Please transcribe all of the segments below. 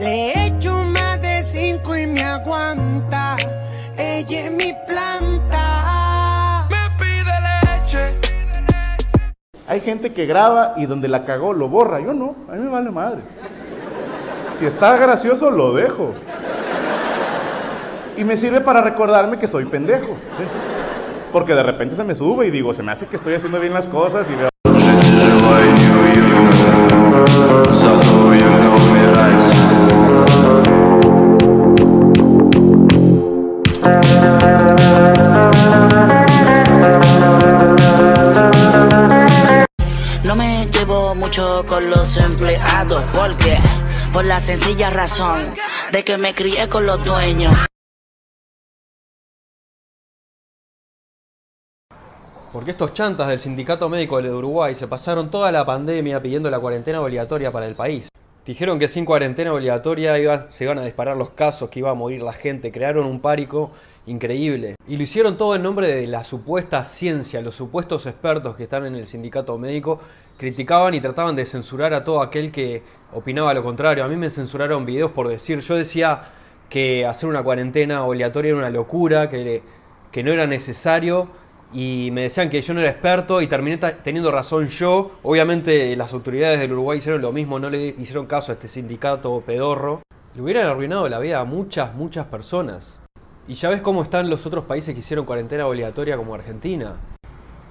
Le echo más de cinco y me aguanta. Ella es mi planta. Me pide leche. Hay gente que graba y donde la cagó lo borra. Yo no, a mí me vale madre. Si está gracioso, lo dejo. Y me sirve para recordarme que soy pendejo. ¿sí? Porque de repente se me sube y digo, se me hace que estoy haciendo bien las cosas y veo. Porque por la sencilla razón de que me crié con los dueños. Porque estos chantas del Sindicato Médico de Uruguay se pasaron toda la pandemia pidiendo la cuarentena obligatoria para el país. Dijeron que sin cuarentena obligatoria iba- se iban a disparar los casos, que iba a morir la gente. Crearon un pánico increíble. Y lo hicieron todo en nombre de la supuesta ciencia. Los supuestos expertos que están en el sindicato médico criticaban y trataban de censurar a todo aquel que opinaba lo contrario. A mí me censuraron videos por decir, yo decía que hacer una cuarentena obligatoria era una locura, que, que no era necesario y me decían que yo no era experto y terminé teniendo razón yo. Obviamente las autoridades del Uruguay hicieron lo mismo, no le hicieron caso a este sindicato pedorro. Le hubieran arruinado la vida a muchas, muchas personas. Y ya ves cómo están los otros países que hicieron cuarentena obligatoria como Argentina.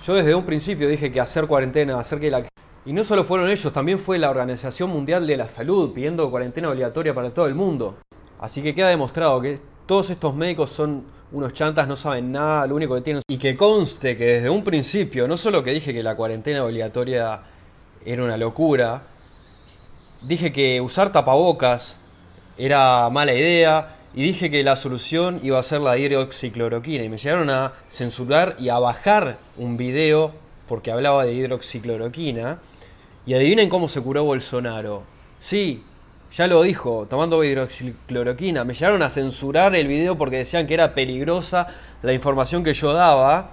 Yo desde un principio dije que hacer cuarentena, hacer que la... Y no solo fueron ellos, también fue la Organización Mundial de la Salud pidiendo cuarentena obligatoria para todo el mundo. Así que queda demostrado que todos estos médicos son unos chantas, no saben nada, lo único que tienen... Y que conste que desde un principio, no solo que dije que la cuarentena obligatoria era una locura, dije que usar tapabocas era mala idea y dije que la solución iba a ser la hidroxicloroquina y me llegaron a censurar y a bajar un video porque hablaba de hidroxicloroquina y adivinen cómo se curó Bolsonaro. Sí, ya lo dijo, tomando hidroxicloroquina. Me llegaron a censurar el video porque decían que era peligrosa la información que yo daba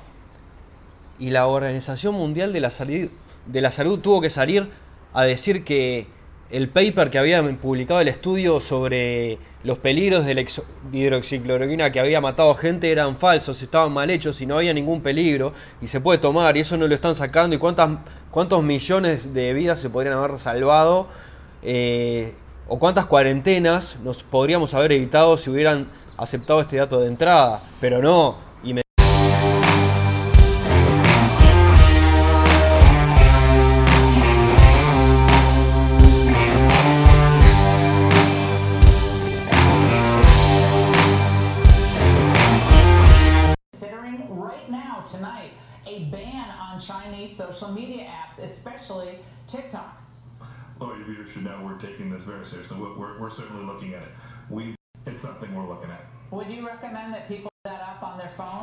y la Organización Mundial de la Salud, de la Salud tuvo que salir a decir que el paper que había publicado el estudio sobre los peligros de la hidroxicloroquina que había matado gente eran falsos, estaban mal hechos y no había ningún peligro y se puede tomar y eso no lo están sacando y cuántas, cuántos millones de vidas se podrían haber salvado eh, o cuántas cuarentenas nos podríamos haber evitado si hubieran aceptado este dato de entrada, pero no, TikTok. Lawyer we're taking this very seriously. We're, we're, we're certainly looking at it. We, it's something we're looking at. Would you recommend that people set that up on their phone?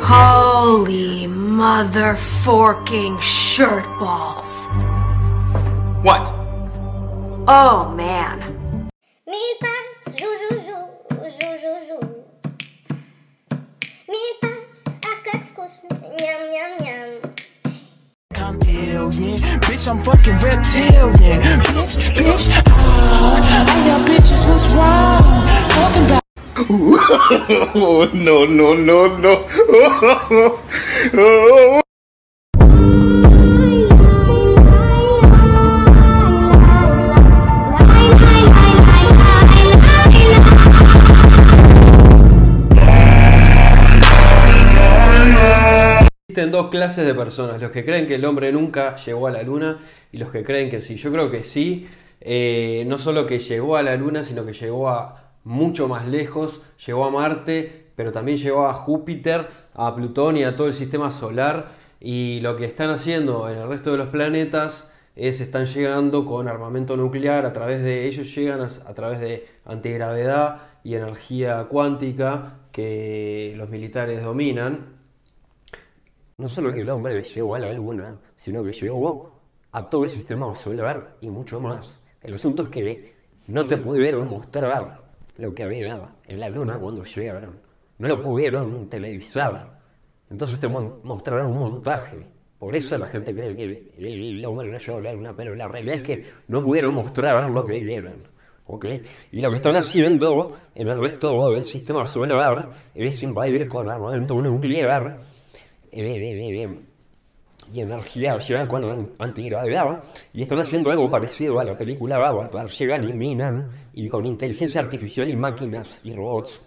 Holy mother forking shirt balls. What? Oh man. Milpaps, jou, jou, jou, jou, jou, jou. Milpaps, arc, arc, cos, nyam, nyam, nyam. I'm alien, bitch, I'm fucking reptilian. Bitch, bitch, ah, all y'all bitches was wrong. Talking about oh, no, no, no, no. oh. Existen dos clases de personas, los que creen que el hombre nunca llegó a la luna y los que creen que sí. Yo creo que sí, eh, no solo que llegó a la luna, sino que llegó a mucho más lejos, llegó a Marte, pero también llegó a Júpiter, a Plutón y a todo el sistema solar. Y lo que están haciendo en el resto de los planetas es están llegando con armamento nuclear, a través de ellos llegan a, a través de antigravedad y energía cuántica que los militares dominan. No solo que el hombre llegó a la luna, sino que llegó a todo el sistema solar y mucho más. El asunto es que no te pudieron mostrar lo que había en la luna cuando llegaron. No lo pudieron televisar. Entonces te mostraron un montaje. Por eso la gente cree que el, hombre no llegó a la luna, pero la realidad es que no pudieron mostrar lo que vieron. ¿ok? Y lo que están haciendo en el resto del sistema solar es invadir con armamento nuclear y energía con antigravedad y están haciendo algo parecido a la película Avatar, llegan y minan y con inteligencia artificial y máquinas y robots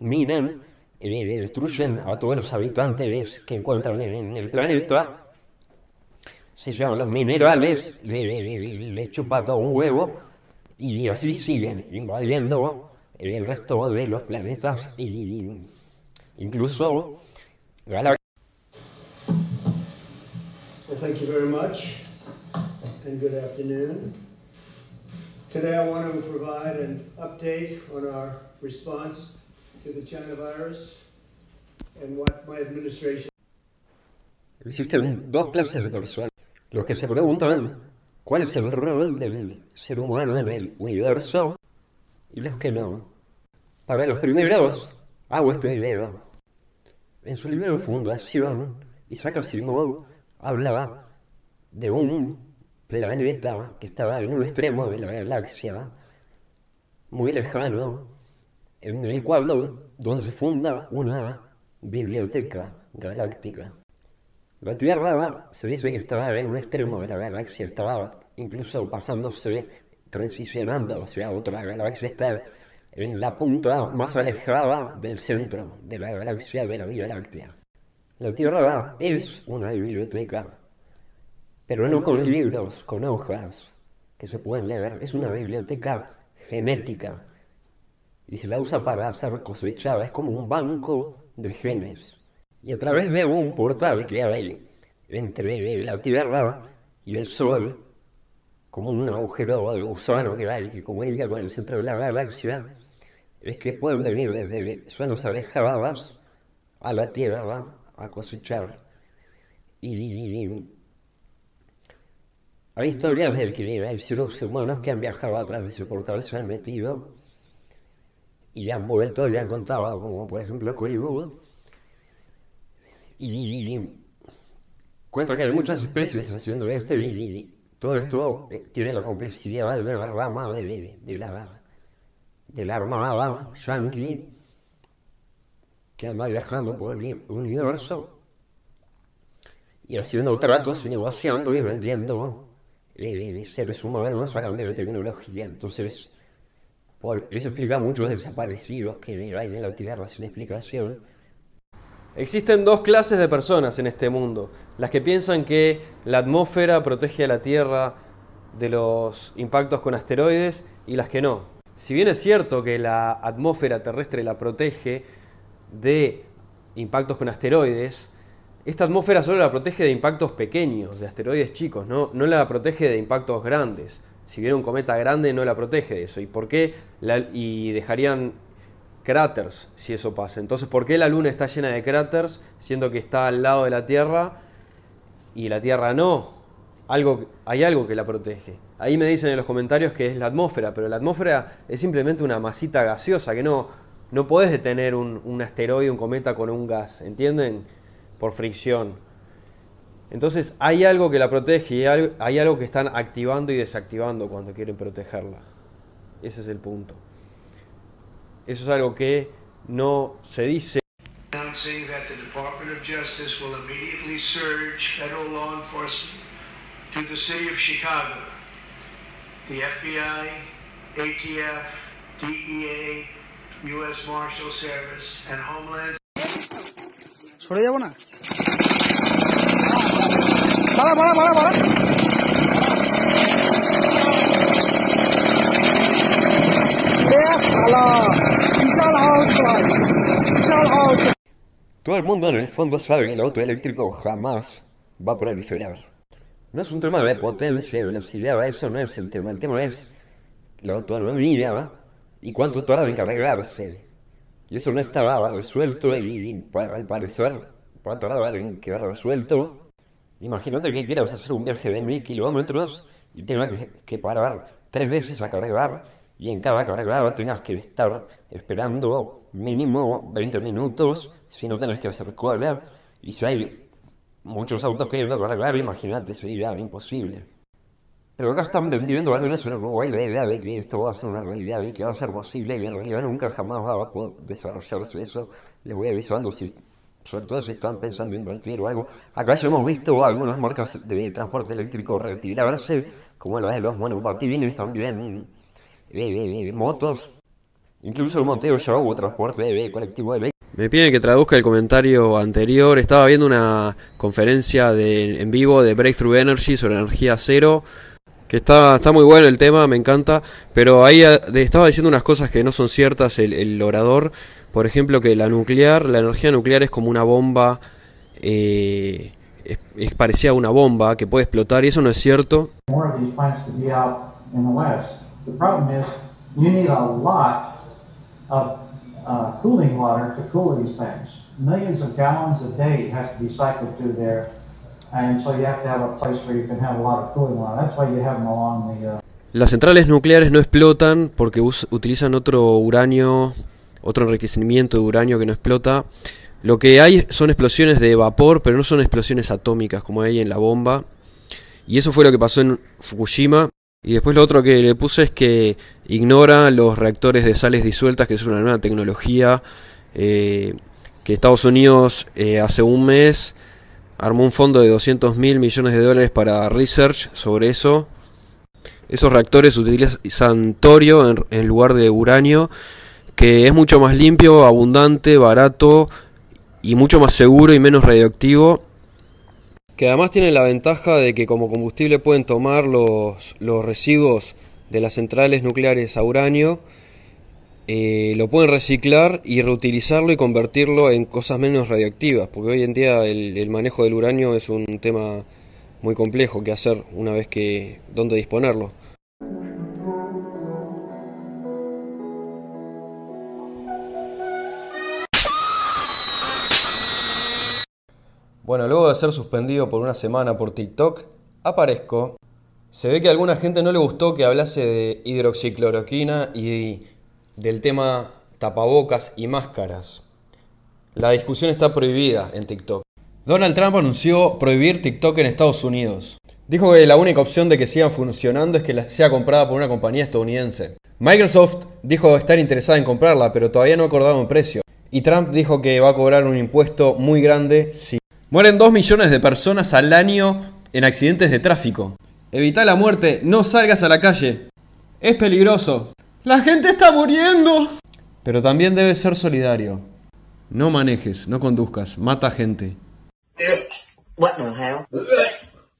minan destruyen a todos los habitantes que encuentran en el planeta se llaman los minerales, le, le, le, le chupa todo un huevo y así siguen invadiendo el resto de los planetas incluso galaxias. Well, thank you very much, and good afternoon. Today I want to provide an update on our response to the China virus and what my administration Existen dos clases de que se preguntan cuál es el rol del ser humano en el universo y los que no. Para los primeros, hago este video. En su libro Fundación, Isaac Asimov hablaba de un planeta que estaba en un extremo de la galaxia, muy lejano, en el cual donde se funda una biblioteca galáctica. La Tierra se dice que estaba en un extremo de la galaxia, estaba incluso pasándose, transicionando hacia otra galaxia, está en la punta más alejada del centro de la galaxia de la Vía Láctea. La Tierra es una biblioteca, pero no con libros, con hojas que se pueden leer, es una biblioteca genética. Y se la usa para hacer cosechada, es como un banco de genes. Y a través de un portal que hay entre la Tierra y el Sol, como un agujero de gusano que hay que comunica con el centro de la galaxia, es que pueden venir desde zonas alejadas a la Tierra a cosechar. Hay historias de que hay seres humanos que han viajado a través de ese portal, se han metido y han vuelto y han contado, como por ejemplo Hollywood, y, y- que hay muchas especies haciendo esto y todo esto eh, tiene la complejidad de la rama de, de- de la de la armada yankee anda viajando por universo y haciendo tratos y negociando y vendiendo eh, seres humanos de tecnología. Entonces, por eso explica muchos desaparecidos que hay en la Tierra sin explicación. Existen dos clases de personas en este mundo. Las que piensan que la atmósfera protege a la Tierra de los impactos con asteroides y las que no. Si bien es cierto que la atmósfera terrestre la protege de impactos con asteroides, esta atmósfera solo la protege de impactos pequeños, de asteroides chicos, no, no la protege de impactos grandes. Si viene un cometa grande no la protege de eso. ¿Y por qué? Y dejarían cráteres si eso pasa. Entonces, ¿por qué la Luna está llena de cráteres siendo que está al lado de la Tierra y la Tierra no? Algo, hay algo que la protege. Ahí me dicen en los comentarios que es la atmósfera, pero la atmósfera es simplemente una masita gaseosa que no, no podés detener un, asteroide, un cometa con un gas, ¿entienden? Por fricción. Entonces hay algo que la protege y hay algo, que están activando y desactivando cuando quieren protegerla. Ese es el punto. Eso es algo que no se dice. DEA, U.S. Marshal Service, and Homeland সরে যাব না পালা পালা পালা পালা বিশাল হাউস বিশাল house Todo el mundo en el fondo sabe que el auto eléctrico jamás va a proliferar. No es un tema de potencia, de velocidad, eso no es el tema. El tema es la autonomía ¿va? y cuánto tarda en cargarse. Y eso no estaba resuelto y, al parecer a tardar en quedar resuelto. Imagínate que quieras hacer un viaje de mil kilómetros y tengas que, que parar tres veces a cargar y en cada cargada tengas que estar esperando mínimo 20 minutos si no tenés que hacer cola y si hay muchos autos que ir a cargar, imagínate, sería imposible. Pero acá están vendiendo algunas una nueva idea de que esto va a ser una realidad que va a ser posible y en realidad nunca jamás va a poder desarrollarse eso. Les voy avisando si sobre todo si están pensando en invertir algo. Acá ya hemos visto algunas marcas de transporte eléctrico retirarse, como la de los monopatín también, de, motos, incluso el monteo ya hubo transporte de colectivo de Me piden que traduzca el comentario anterior. Estaba viendo una conferencia de, en vivo de Breakthrough Energy sobre energía cero. Que está, está muy bueno el tema, me encanta. Pero ahí eh, estaba diciendo unas cosas que no son ciertas el, el orador. Por ejemplo, que la nuclear, la energía nuclear es como una bomba. Eh, es, parecida a una bomba que puede explotar y eso no es cierto. cooling water to cool these things. Millions of gallons a day has to be cycled through there, and so you have to have a place where you can have a lot of cooling. Uh, Las centrales nucleares no explotan porque utilizan otro uranio, otro enriquecimiento de uranio que no explota. Lo que hay son explosiones de vapor, pero no son explosiones atómicas como hay en la bomba. Y eso fue lo que pasó en Fukushima. Y después lo otro que le puse es que ignora los reactores de sales disueltas, que es una nueva tecnología eh, que Estados Unidos eh, hace un mes armó un fondo de 200 mil millones de dólares para research sobre eso. Esos reactores utilizan torio en, en lugar de uranio, que es mucho más limpio, abundante, barato y mucho más seguro y menos radioactivo. Que además tienen la ventaja de que como combustible pueden tomar los, los residuos de las centrales nucleares a uranio, eh, lo pueden reciclar y reutilizarlo y convertirlo en cosas menos radioactivas, porque hoy en día el, el manejo del uranio es un tema muy complejo que hacer una vez que dónde disponerlo. Bueno, luego de ser suspendido por una semana por TikTok, aparezco. Se ve que a alguna gente no le gustó que hablase de hidroxicloroquina y del tema tapabocas y máscaras. La discusión está prohibida en TikTok. Donald Trump anunció prohibir TikTok en Estados Unidos. Dijo que la única opción de que sigan funcionando es que la- sea comprada por una compañía estadounidense. Microsoft dijo estar interesada en comprarla, pero todavía no ha acordado un precio. Y Trump dijo que va a cobrar un impuesto muy grande si... Mueren 2 millones de personas al año en accidentes de tráfico. Evita la muerte, no salgas a la calle. Es peligroso. La gente está muriendo. Pero también debes ser solidario. No manejes, no conduzcas, mata gente. What the hell?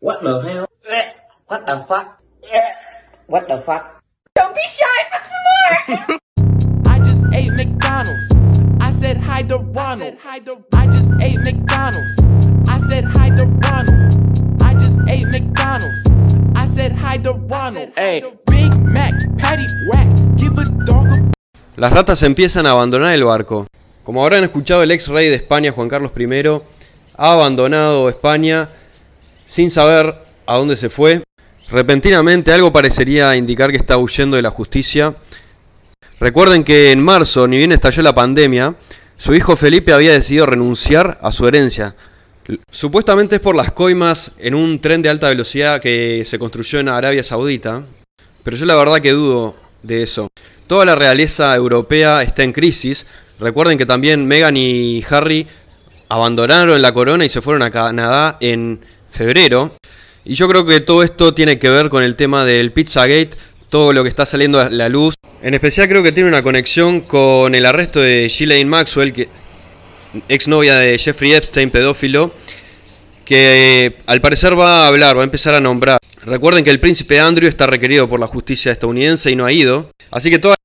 What the hell? What the fuck? What the fuck? Don't be shy, put some more. I just ate McDonald's. I said hi to Ronald. I just ate McDonald's. I said hi to Ronald. I just ate McDonald's. I said hi to Ronald. Hey, Big Mac, patty whack. Las ratas empiezan a abandonar el barco. Como habrán escuchado, el ex rey de España, Juan Carlos I, ha abandonado España sin saber a dónde se fue. Repentinamente algo parecería indicar que está huyendo de la justicia. Recuerden que en marzo, ni bien estalló la pandemia, su hijo Felipe había decidido renunciar a su herencia. Supuestamente es por las coimas en un tren de alta velocidad que se construyó en Arabia Saudita, pero yo la verdad que dudo de eso. Toda la realeza europea está en crisis. Recuerden que también Meghan y Harry abandonaron la corona y se fueron a Canadá en febrero. Y yo creo que todo esto tiene que ver con el tema del Pizzagate, todo lo que está saliendo a la luz. En especial creo que tiene una conexión con el arresto de Ghislaine Maxwell, que exnovia de Jeffrey Epstein, pedófilo, que eh, al parecer va a hablar, va a empezar a nombrar. Recuerden que el príncipe Andrew está requerido por la justicia estadounidense y no ha ido, así que toda...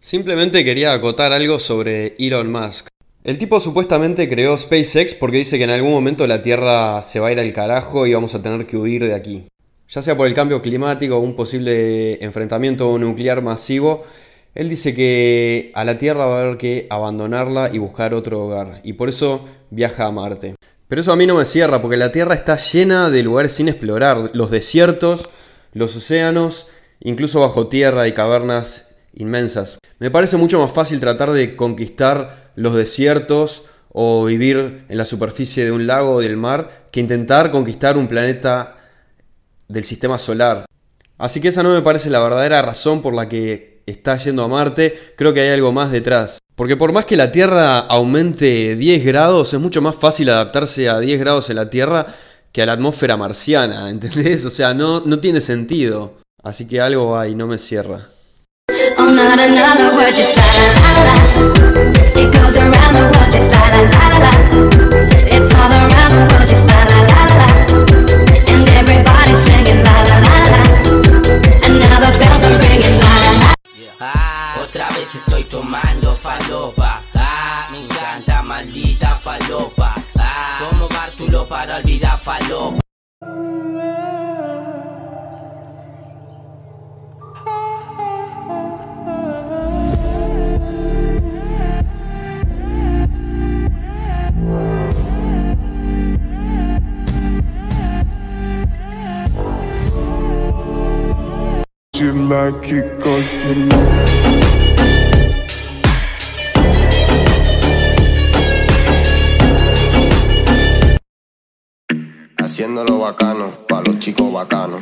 Simplemente quería acotar algo sobre Elon Musk. El tipo supuestamente creó SpaceX porque dice que en algún momento la Tierra se va a ir al carajo y vamos a tener que huir de aquí. Ya sea por el cambio climático o un posible enfrentamiento nuclear masivo, él dice que a la Tierra va a haber que abandonarla y buscar otro hogar. Y por eso viaja a Marte. Pero eso a mí no me cierra porque la Tierra está llena de lugares sin explorar. Los desiertos, los océanos, incluso bajo tierra y cavernas inmensas. Me parece mucho más fácil tratar de conquistar los desiertos o vivir en la superficie de un lago o del mar que intentar conquistar un planeta del sistema solar. Así que esa no me parece la verdadera razón por la que está yendo a Marte, creo que hay algo más detrás. Porque por más que la Tierra aumente 10 grados, es mucho más fácil adaptarse a 10 grados en la Tierra que a la atmósfera marciana, ¿entendés? O sea, no, no tiene sentido. Así que algo hay, no me cierra. Oh, not another word, just la la la la. It goes around the world, just la la la la. It's all around the world, just la la la la. And everybody's singing la la la la. The bells are ringing la la la. Ah, otra vez estoy tomando falopa. Ah, me encanta maldita falopa. Ah, como Bartulo para olvidar falopa. You like it cause you Haciéndolo bacano, pa' los chicos bacanos.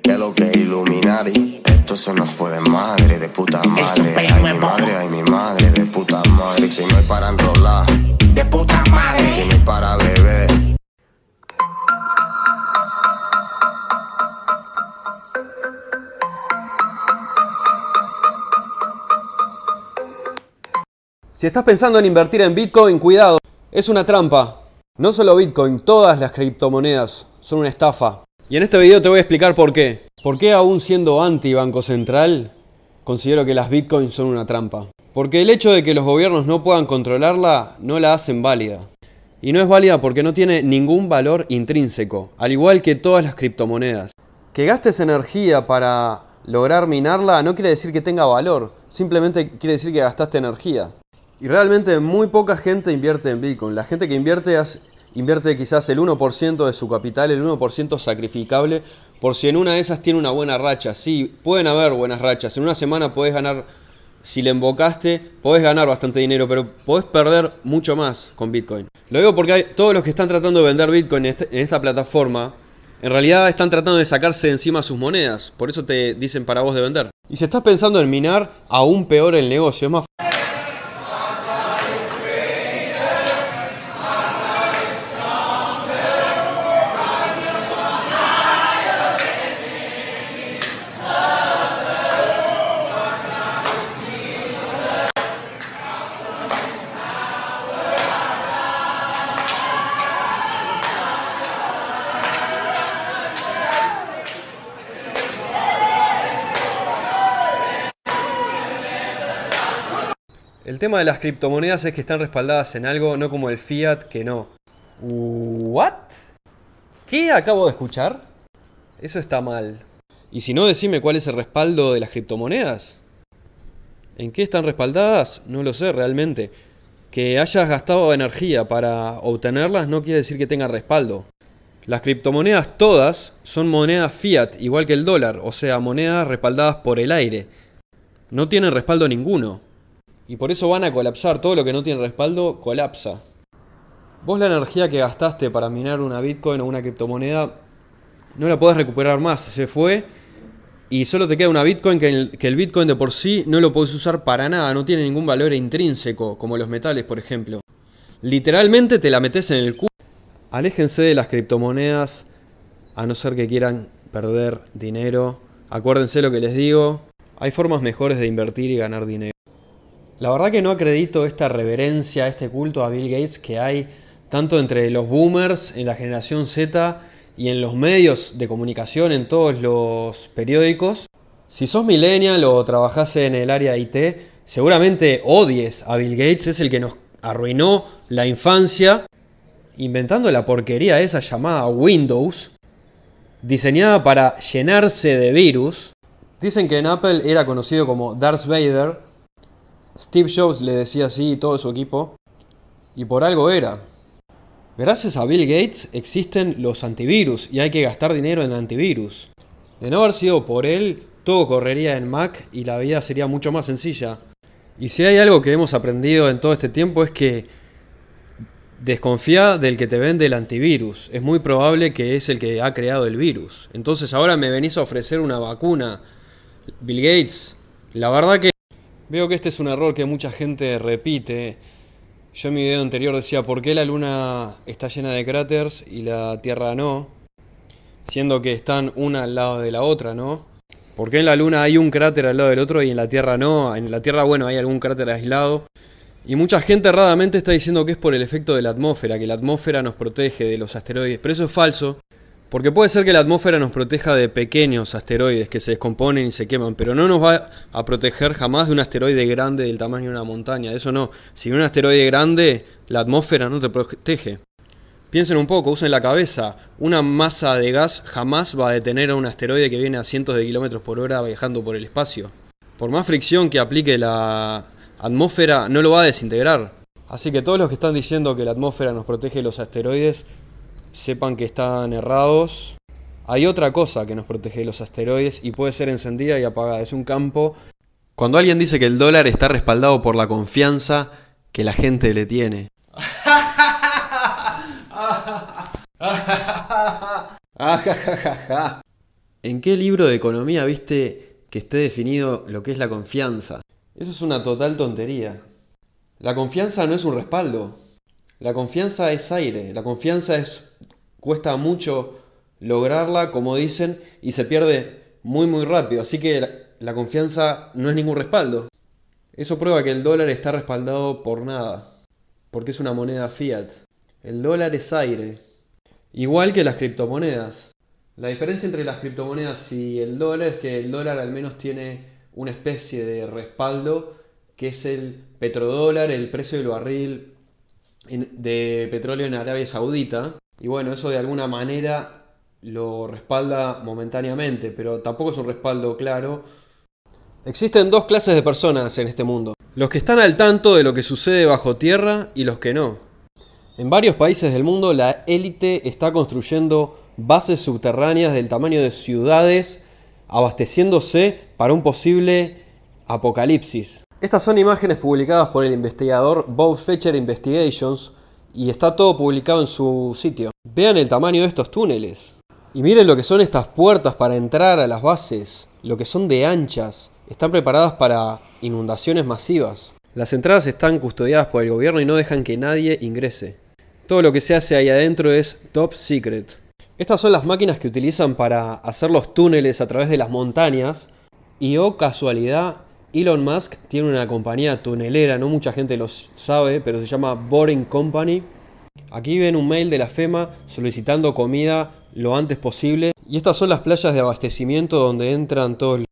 Que lo que es Illuminati. Esto se nos fue de madre, de puta madre. Ay, mi madre, ay, mi madre, de puta madre. Si no hay para enrolar, de puta madre. Si no hay para beber. Si estás pensando en invertir en Bitcoin, cuidado, es una trampa. No solo Bitcoin, todas las criptomonedas son una estafa. Y en este video te voy a explicar por qué. ¿Por qué aún siendo anti-Banco Central, considero que las Bitcoins son una trampa? Porque el hecho de que los gobiernos no puedan controlarla no la hacen válida. Y no es válida porque no tiene ningún valor intrínseco, al igual que todas las criptomonedas. Que gastes energía para lograr minarla no quiere decir que tenga valor, simplemente quiere decir que gastaste energía. Y realmente muy poca gente invierte en Bitcoin. La gente que invierte invierte quizás el 1% de su capital, el 1% sacrificable, por si en una de esas tiene una buena racha. Sí, pueden haber buenas rachas. En una semana podés ganar, si le embocaste, podés ganar bastante dinero, pero podés perder mucho más con Bitcoin. Lo digo porque hay, todos los que están tratando de vender Bitcoin en, este- esta plataforma, en realidad están tratando de sacarse de encima sus monedas. Por eso te dicen para vos de vender. Y si estás pensando en minar, aún peor el negocio. Es más El tema de las criptomonedas es que están respaldadas en algo, no como el fiat que no. ¿What? ¿Qué acabo de escuchar? Eso está mal. Y si no, decime cuál es el respaldo de las criptomonedas. ¿En qué están respaldadas? No lo sé realmente. Que hayas gastado energía para obtenerlas no quiere decir que tengan respaldo. Las criptomonedas todas son monedas fiat, igual que el dólar, o sea, monedas respaldadas por el aire. No tienen respaldo ninguno. Y por eso van a colapsar. Todo lo que no tiene respaldo colapsa. Vos la energía que gastaste para minar una Bitcoin o una criptomoneda no la podés recuperar más. Se fue y solo te queda una Bitcoin que el, Bitcoin de por sí no lo podés usar para nada. No tiene ningún valor intrínseco, como los metales, por ejemplo. Literalmente te la metes en el culo. Aléjense de las criptomonedas a no ser que quieran perder dinero. Acuérdense lo que les digo. Hay formas mejores de invertir y ganar dinero. La verdad que no acredito esta reverencia, este culto a Bill Gates que hay tanto entre los boomers, en la generación Z y en los medios de comunicación, en todos los periódicos. Si sos millennial o trabajás en el área IT, seguramente odies a Bill Gates, es el que nos arruinó la infancia inventando la porquería esa llamada Windows, diseñada para llenarse de virus. Dicen que en Apple era conocido como Darth Vader, Steve Jobs le decía así y todo su equipo, y por algo era. Gracias a Bill Gates existen los antivirus y hay que gastar dinero en antivirus. De no haber sido por él, todo correría en Mac y la vida sería mucho más sencilla. Y si hay algo que hemos aprendido en todo este tiempo es que desconfía del que te vende el antivirus. Es muy probable que es el que ha creado el virus. Entonces ahora me venís a ofrecer una vacuna. Bill Gates, la verdad que veo que este es un error que mucha gente repite. Yo en mi video anterior decía por qué la luna está llena de cráteres y la Tierra no, siendo que están una al lado de la otra, ¿no? ¿Por qué en la luna hay un cráter al lado del otro y en la Tierra no? En la Tierra, bueno, hay algún cráter aislado. Y mucha gente erradamente está diciendo que es por el efecto de la atmósfera, que la atmósfera nos protege de los asteroides, pero eso es falso. Porque puede ser que la atmósfera nos proteja de pequeños asteroides que se descomponen y se queman, pero no nos va a proteger jamás de un asteroide grande del tamaño de una montaña. Eso no. Si un asteroide grande, la atmósfera no te protege. Piensen un poco, usen la cabeza. Una masa de gas jamás va a detener a un asteroide que viene a cientos de kilómetros por hora viajando por el espacio. Por más fricción que aplique la atmósfera, no lo va a desintegrar. Así que todos los que están diciendo que la atmósfera nos protege de los asteroides, sepan que están errados. Hay otra cosa que nos protege de los asteroides y puede ser encendida y apagada. Es un campo. Cuando alguien dice que el dólar está respaldado por la confianza que la gente le tiene. ¿En qué libro de economía viste que esté definido lo que es la confianza? Eso es una total tontería. La confianza no es un respaldo. La confianza es aire. La confianza es cuesta mucho lograrla, como dicen, y se pierde muy muy rápido. Así que la, confianza no es ningún respaldo. Eso prueba que el dólar está respaldado por nada, porque es una moneda fiat. El dólar es aire. Igual que las criptomonedas. La diferencia entre las criptomonedas y el dólar es que el dólar al menos tiene una especie de respaldo que es el petrodólar, el precio del barril de petróleo en Arabia Saudita. Y bueno, eso de alguna manera lo respalda momentáneamente, pero tampoco es un respaldo claro. Existen dos clases de personas en este mundo. Los que están al tanto de lo que sucede bajo tierra y los que no. En varios países del mundo la élite está construyendo bases subterráneas del tamaño de ciudades abasteciéndose para un posible apocalipsis. Estas son imágenes publicadas por el investigador Bob Fetcher Investigations y está todo publicado en su sitio. Vean el tamaño de estos túneles. Y miren lo que son estas puertas para entrar a las bases, lo que son de anchas. Están preparadas para inundaciones masivas. Las entradas están custodiadas por el gobierno y no dejan que nadie ingrese. Todo lo que se hace ahí adentro es top secret. Estas son las máquinas que utilizan para hacer los túneles a través de las montañas. Y oh casualidad, Elon Musk tiene una compañía tunelera, no mucha gente lo sabe, pero se llama Boring Company. Aquí ven un mail de la FEMA solicitando comida lo antes posible. Y estas son las playas de abastecimiento donde entran todos.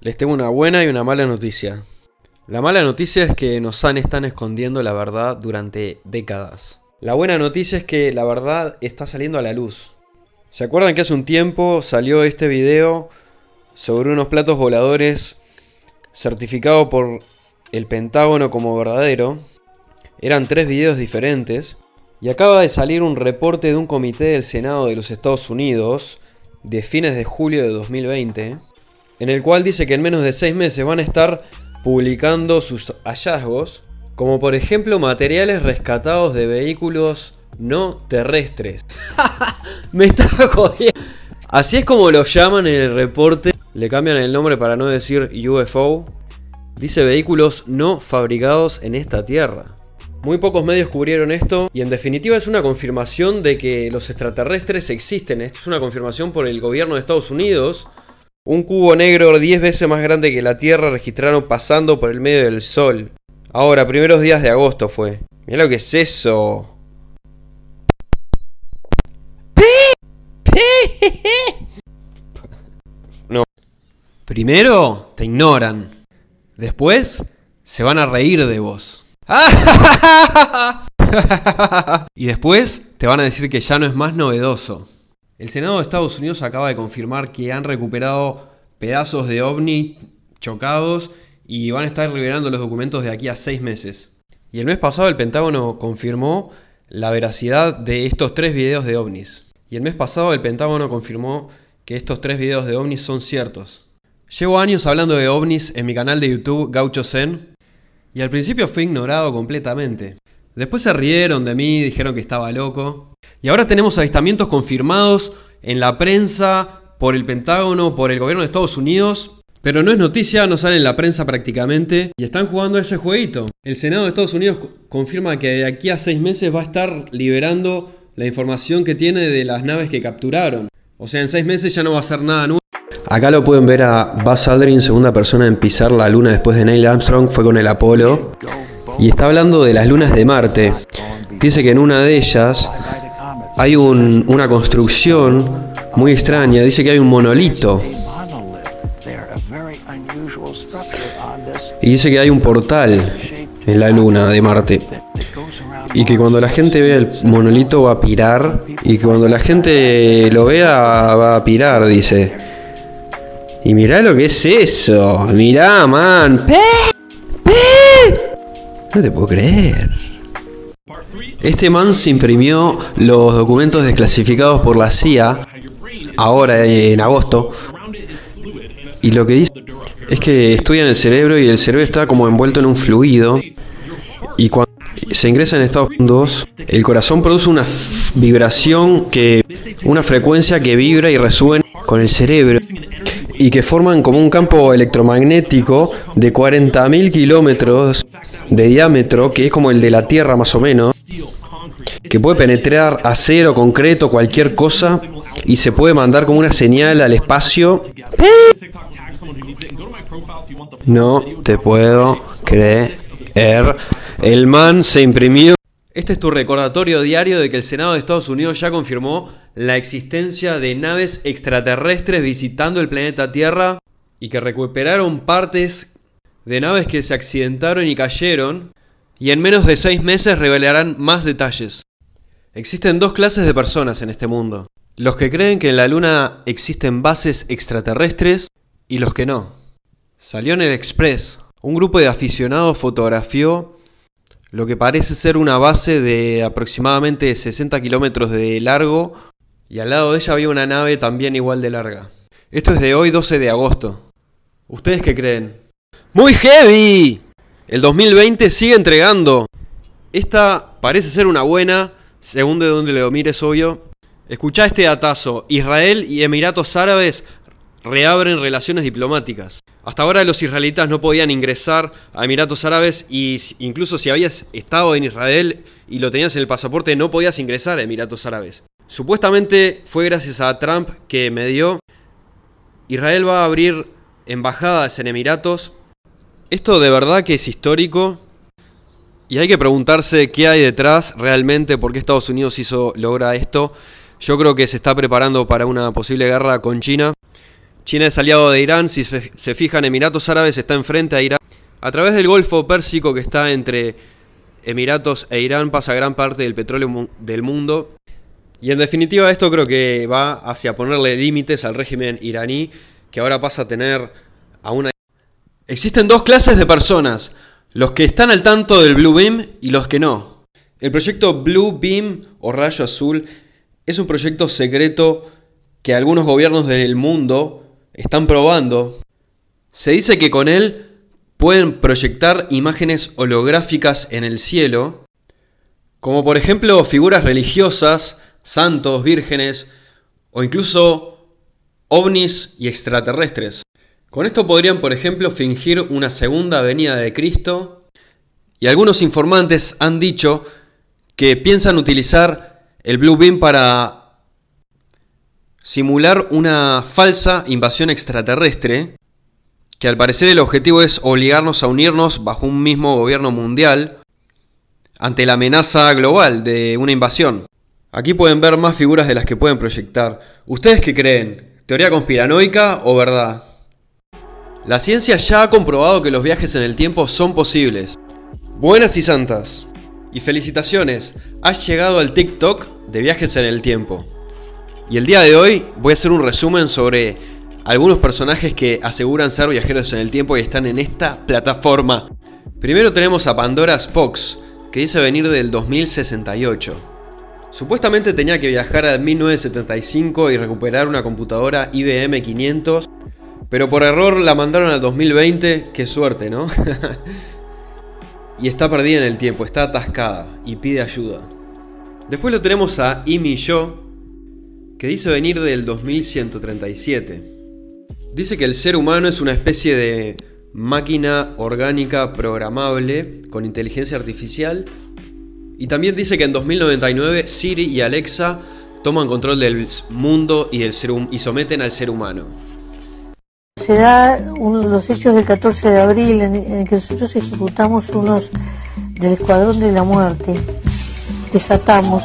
Les tengo una buena y una mala noticia. La mala noticia es que nos han están escondiendo la verdad durante décadas. La buena noticia es que la verdad está saliendo a la luz. ¿Se acuerdan que hace un tiempo salió este video sobre unos platos voladores certificado por el Pentágono como verdadero? Eran tres videos diferentes. Y acaba de salir un reporte de un comité del Senado de los Estados Unidos de fines de julio de 2020, en el cual dice que en menos de seis meses van a estar publicando sus hallazgos como por ejemplo materiales rescatados de vehículos no terrestres. Me estaba jodiendo. Así es como lo llaman en el reporte. Le cambian el nombre para no decir UFO. Dice vehículos no fabricados en esta tierra. Muy pocos medios cubrieron esto y en definitiva es una confirmación de que los extraterrestres existen. Esto es una confirmación por el gobierno de Estados Unidos. Un cubo negro 10 veces más grande que la Tierra registraron pasando por el medio del Sol. Ahora, primeros días de agosto fue. Mira lo que es eso. Primero te ignoran. Después se van a reír de vos. y después te van a decir que ya no es más novedoso. El Senado de Estados Unidos acaba de confirmar que han recuperado pedazos de ovni chocados y van a estar liberando los documentos de aquí a seis meses. Y el mes pasado el Pentágono confirmó la veracidad de estos tres videos de ovnis. Y el mes pasado el Pentágono confirmó que estos tres videos de ovnis son ciertos. Llevo años hablando de ovnis en mi canal de YouTube Gaucho Zen y al principio fui ignorado completamente. Después se rieron de mí, dijeron que estaba loco. Y ahora tenemos avistamientos confirmados en la prensa, por el Pentágono, por el gobierno de Estados Unidos. Pero no es noticia, no sale en la prensa prácticamente. Y están jugando ese jueguito. El Senado de Estados Unidos confirma que de aquí a seis meses va a estar liberando la información que tiene de las naves que capturaron. O sea, en seis meses ya no va a ser nada nuevo. Acá lo pueden ver a Buzz Aldrin, segunda persona en pisar la luna después de Neil Armstrong, fue con el Apolo. Y está hablando de las lunas de Marte. Dice que en una de ellas hay una construcción muy extraña. Dice que hay un monolito. Y dice que hay un portal en la luna de Marte. Y que cuando la gente vea el monolito va a pirar. Y que cuando la gente lo vea va a pirar, dice. Y mirá lo que es eso. Mirá, man. No te puedo creer. Este man se imprimió los documentos desclasificados por la CIA ahora en agosto. Y lo que dice es que estudian el cerebro y el cerebro está como envuelto en un fluido. Y cuando se ingresa en Estados Unidos, el corazón produce una vibración que. una frecuencia que vibra y resuena con el cerebro. Y que forman como un campo electromagnético de 40.000 kilómetros de diámetro, que es como el de la Tierra más o menos, que puede penetrar acero, concreto, cualquier cosa, y se puede mandar como una señal al espacio. No te puedo creer. El man se imprimió. Este es tu recordatorio diario de que el Senado de Estados Unidos ya confirmó la existencia de naves extraterrestres visitando el planeta Tierra y que recuperaron partes de naves que se accidentaron y cayeron y en menos de seis meses revelarán más detalles. Existen dos clases de personas en este mundo. Los que creen que en la Luna existen bases extraterrestres y los que no. Salió en el Express. Un grupo de aficionados fotografió lo que parece ser una base de aproximadamente 60 kilómetros de largo y al lado de ella había una nave también igual de larga. Esto es de hoy 12 de agosto. ¿Ustedes qué creen? ¡Muy heavy! El 2020 sigue entregando. Esta parece ser una buena, según de donde lo mires, obvio. Escuchá este datazo. Israel y Emiratos Árabes reabren relaciones diplomáticas. Hasta ahora los israelitas no podían ingresar a Emiratos Árabes y incluso si habías estado en Israel y lo tenías en el pasaporte no podías ingresar a Emiratos Árabes. Supuestamente fue gracias a Trump que me dio. Israel va a abrir embajadas en Emiratos. Esto de verdad que es histórico y hay que preguntarse qué hay detrás realmente, por qué Estados Unidos hizo logra esto. Yo creo que se está preparando para una posible guerra con China. China es aliado de Irán, si se fijan, Emiratos Árabes está enfrente a Irán. A través del Golfo Pérsico que está entre Emiratos e Irán pasa gran parte del petróleo del mundo. Y en definitiva esto creo que va hacia ponerle límites al régimen iraní, que ahora pasa a tener a una... Existen dos clases de personas, los que están al tanto del Blue Beam y los que no. El proyecto Blue Beam o Rayo Azul es un proyecto secreto que algunos gobiernos del mundo están probando. Se dice que con él pueden proyectar imágenes holográficas en el cielo, como por ejemplo figuras religiosas, santos, vírgenes o incluso ovnis y extraterrestres. Con esto podrían, por ejemplo, fingir una segunda venida de Cristo y algunos informantes han dicho que piensan utilizar el Blue Beam para simular una falsa invasión extraterrestre, que al parecer el objetivo es obligarnos a unirnos bajo un mismo gobierno mundial ante la amenaza global de una invasión. Aquí pueden ver más figuras de las que pueden proyectar. ¿Ustedes qué creen? ¿Teoría conspiranoica o verdad? La ciencia ya ha comprobado que los viajes en el tiempo son posibles. Buenas y santas. Y felicitaciones, has llegado al TikTok de viajes en el tiempo. Y el día de hoy voy a hacer un resumen sobre algunos personajes que aseguran ser viajeros en el tiempo y están en esta plataforma. Primero tenemos a Pandora Spox, que dice venir del 2068. Supuestamente tenía que viajar a 1975 y recuperar una computadora IBM 500, pero por error la mandaron al 2020, qué suerte, ¿no? y está perdida en el tiempo, está atascada y pide ayuda. Después lo tenemos a Imi Yo, que dice venir del 2137. Dice que el ser humano es una especie de máquina orgánica programable con inteligencia artificial. Y también dice que en 2099 Siri y Alexa toman control del mundo y, del ser, y someten al ser humano. Se da uno de los hechos del 14 de abril en, en que nosotros ejecutamos unos del Escuadrón de la Muerte. Desatamos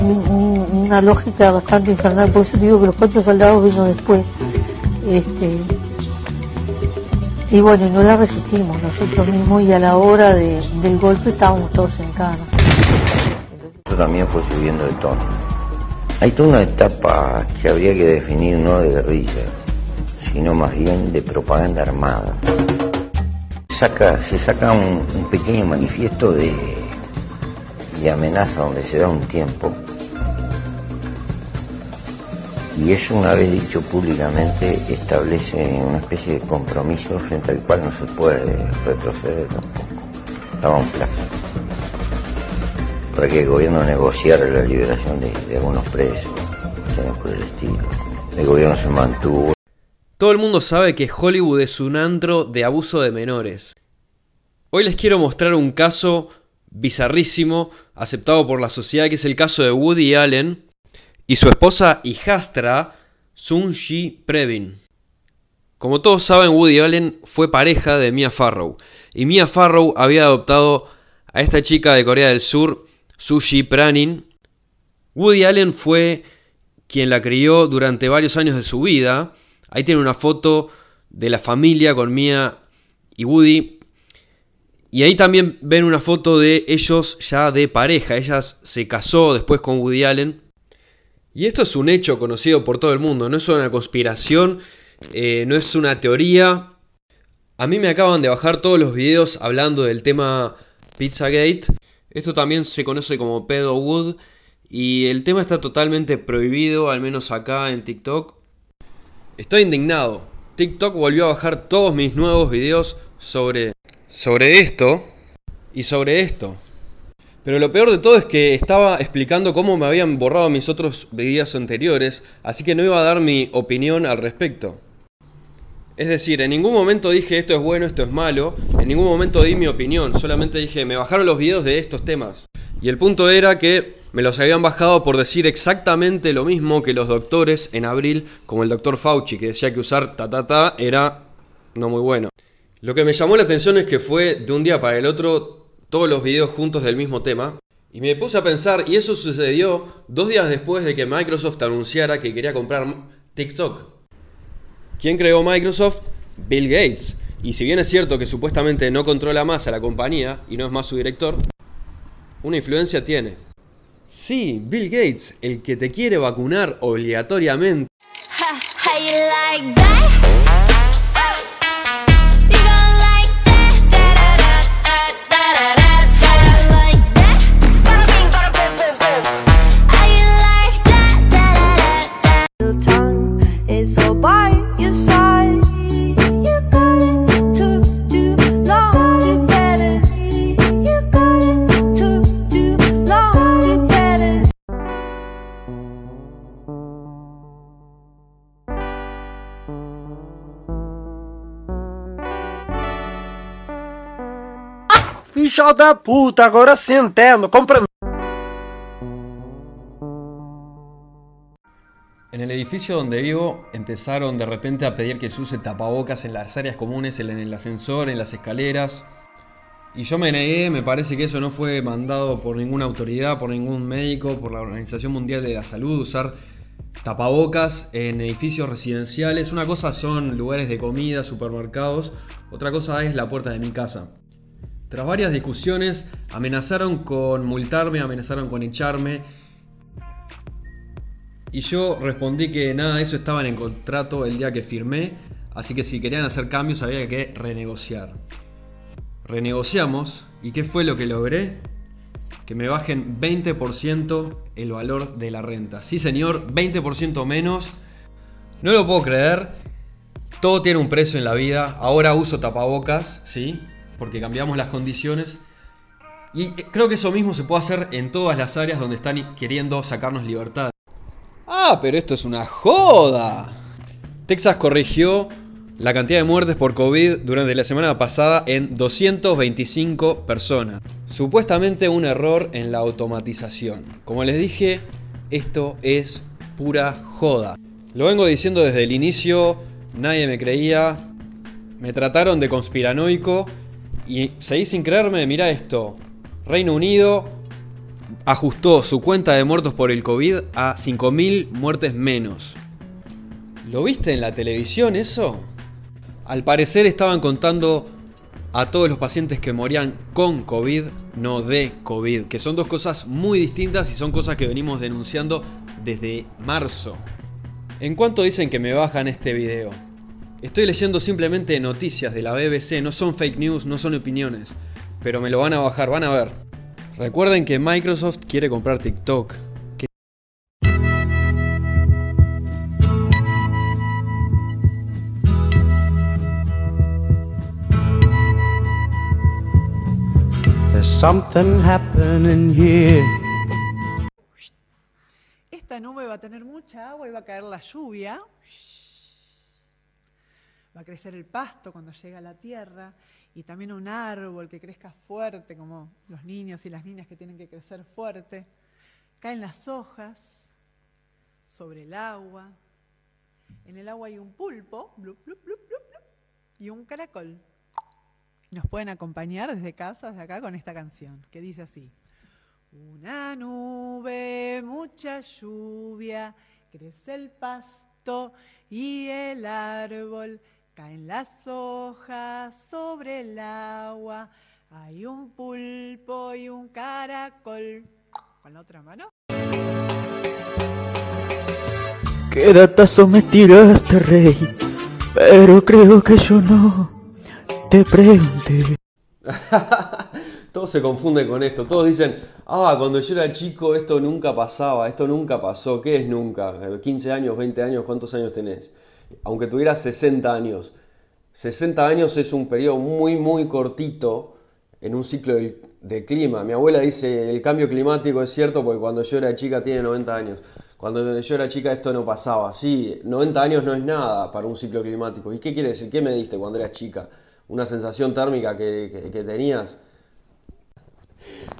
un- un- una lógica bastante infernal, por eso digo que los cuatro soldados vino después. Este, y bueno, y no la resistimos nosotros mismos y a la hora de- del golpe estábamos todos en. Esto también fue subiendo de tono. Hay toda una etapa que habría que definir no de guerrilla, sino más bien de propaganda armada. Saca, se saca un, un pequeño manifiesto de, de amenaza donde se da un tiempo. Y eso una vez dicho públicamente establece una especie de compromiso frente al cual no se puede retroceder tampoco. Daba un plazo para que el gobierno negociara la liberación de, de algunos presos, por el estilo. El gobierno se mantuvo. Todo el mundo sabe que Hollywood es un antro de abuso de menores. Hoy les quiero mostrar un caso bizarrísimo aceptado por la sociedad que es el caso de Woody Allen y su esposa hijastra Sunji Previn. Como todos saben, Woody Allen fue pareja de Mia Farrow y Mia Farrow había adoptado a esta chica de Corea del Sur, Sushi Pranin. Woody Allen fue quien la crió durante varios años de su vida. Ahí tiene una foto de la familia con Mia y Woody. Y ahí también ven una foto de ellos ya de pareja. Ella se casó después con Woody Allen. Y esto es un hecho conocido por todo el mundo. No es una conspiración, eh, no es una teoría. A mí me acaban de bajar todos los videos hablando del tema Pizzagate. Esto también se conoce como pedo wood. Y el tema está totalmente prohibido, al menos acá en TikTok. Estoy indignado. TikTok volvió a bajar todos mis nuevos videos sobre, sobre esto y sobre esto. Pero lo peor de todo es que estaba explicando cómo me habían borrado mis otros videos anteriores, así que no iba a dar mi opinión al respecto. Es decir, en ningún momento dije esto es bueno, esto es malo, en ningún momento di mi opinión, solamente dije me bajaron los videos de estos temas. Y el punto era que me los habían bajado por decir exactamente lo mismo que los doctores en abril, como el doctor Fauci, que decía que usar ta ta ta era no muy bueno. Lo que me llamó la atención es que fue de un día para el otro todos los videos juntos del mismo tema. Y me puse a pensar, y eso sucedió dos días después de que Microsoft anunciara que quería comprar TikTok. ¿Quién creó Microsoft? Bill Gates. Y si bien es cierto que supuestamente no controla más a la compañía y no es más su director, una influencia tiene. Sí, Bill Gates, el que te quiere vacunar obligatoriamente. Filho da puta, agora sim entendo, compreendo. En el edificio donde vivo empezaron de repente a pedir que se use tapabocas en las áreas comunes, en el ascensor, en las escaleras. Y yo me negué, me parece que eso no fue mandado por ninguna autoridad, por ningún médico, por la Organización Mundial de la Salud, usar tapabocas en edificios residenciales. Una cosa son lugares de comida, supermercados, otra cosa es la puerta de mi casa. Tras varias discusiones, amenazaron con multarme, amenazaron con echarme. Y yo respondí que nada de eso estaba en el contrato el día que firmé, así que si querían hacer cambios había que renegociar. Renegociamos, ¿y qué fue lo que logré? que me bajen 20% el valor de la renta. Sí, señor, 20% menos. No lo puedo creer. Todo tiene un precio en la vida. Ahora uso tapabocas, ¿sí? Porque cambiamos las condiciones. Y creo que eso mismo se puede hacer en todas las áreas donde están queriendo sacarnos libertad. Ah, pero esto es una joda. Texas corrigió la cantidad de muertes por COVID durante la semana pasada en 225 personas. Supuestamente un error en la automatización. Como les dije, esto es pura joda. Lo vengo diciendo desde el inicio, nadie me creía, me trataron de conspiranoico y seguí sin creerme, mira esto. Reino Unido ajustó su cuenta de muertos por el COVID a 5.000 muertes menos. ¿Lo viste en la televisión eso? Al parecer estaban contando a todos los pacientes que morían con COVID, no de COVID, que son dos cosas muy distintas y son cosas que venimos denunciando desde marzo. ¿En cuánto dicen que me bajan este video? Estoy leyendo simplemente noticias de la BBC, no son fake news, no son opiniones, pero me lo van a bajar, van a ver. Recuerden que Microsoft quiere comprar TikTok. Que- There's something happening here. Esta nube va a tener mucha agua y va a caer la lluvia. Va a crecer el pasto cuando llega a la tierra y también un árbol que crezca fuerte, como los niños y las niñas que tienen que crecer fuerte. Caen las hojas sobre el agua. En el agua hay un pulpo y un caracol. Nos pueden acompañar desde casa, desde acá, con esta canción, que dice así. Una nube, mucha lluvia, crece el pasto y el árbol, caen las hojas sobre el agua, hay un pulpo y un caracol. Con la otra mano. ¿Qué datazo me tiraste, rey? Pero creo que yo no te pregunté. Todos se confunden con esto. Todos dicen, ah, cuando yo era chico esto nunca pasaba, esto nunca pasó. ¿Qué es nunca? Eh, ¿15 años, 20 años? ¿Cuántos años tenés? Aunque tuvieras 60 años. 60 años es un periodo muy, muy cortito en un ciclo del clima. Mi abuela dice, el cambio climático es cierto porque cuando yo era chica tiene 90 años. Cuando yo era chica esto no pasaba. Sí, 90 años no es nada para un ciclo climático. ¿Y qué quiere decir? ¿Qué me diste cuando eras chica? ¿Una sensación térmica que tenías?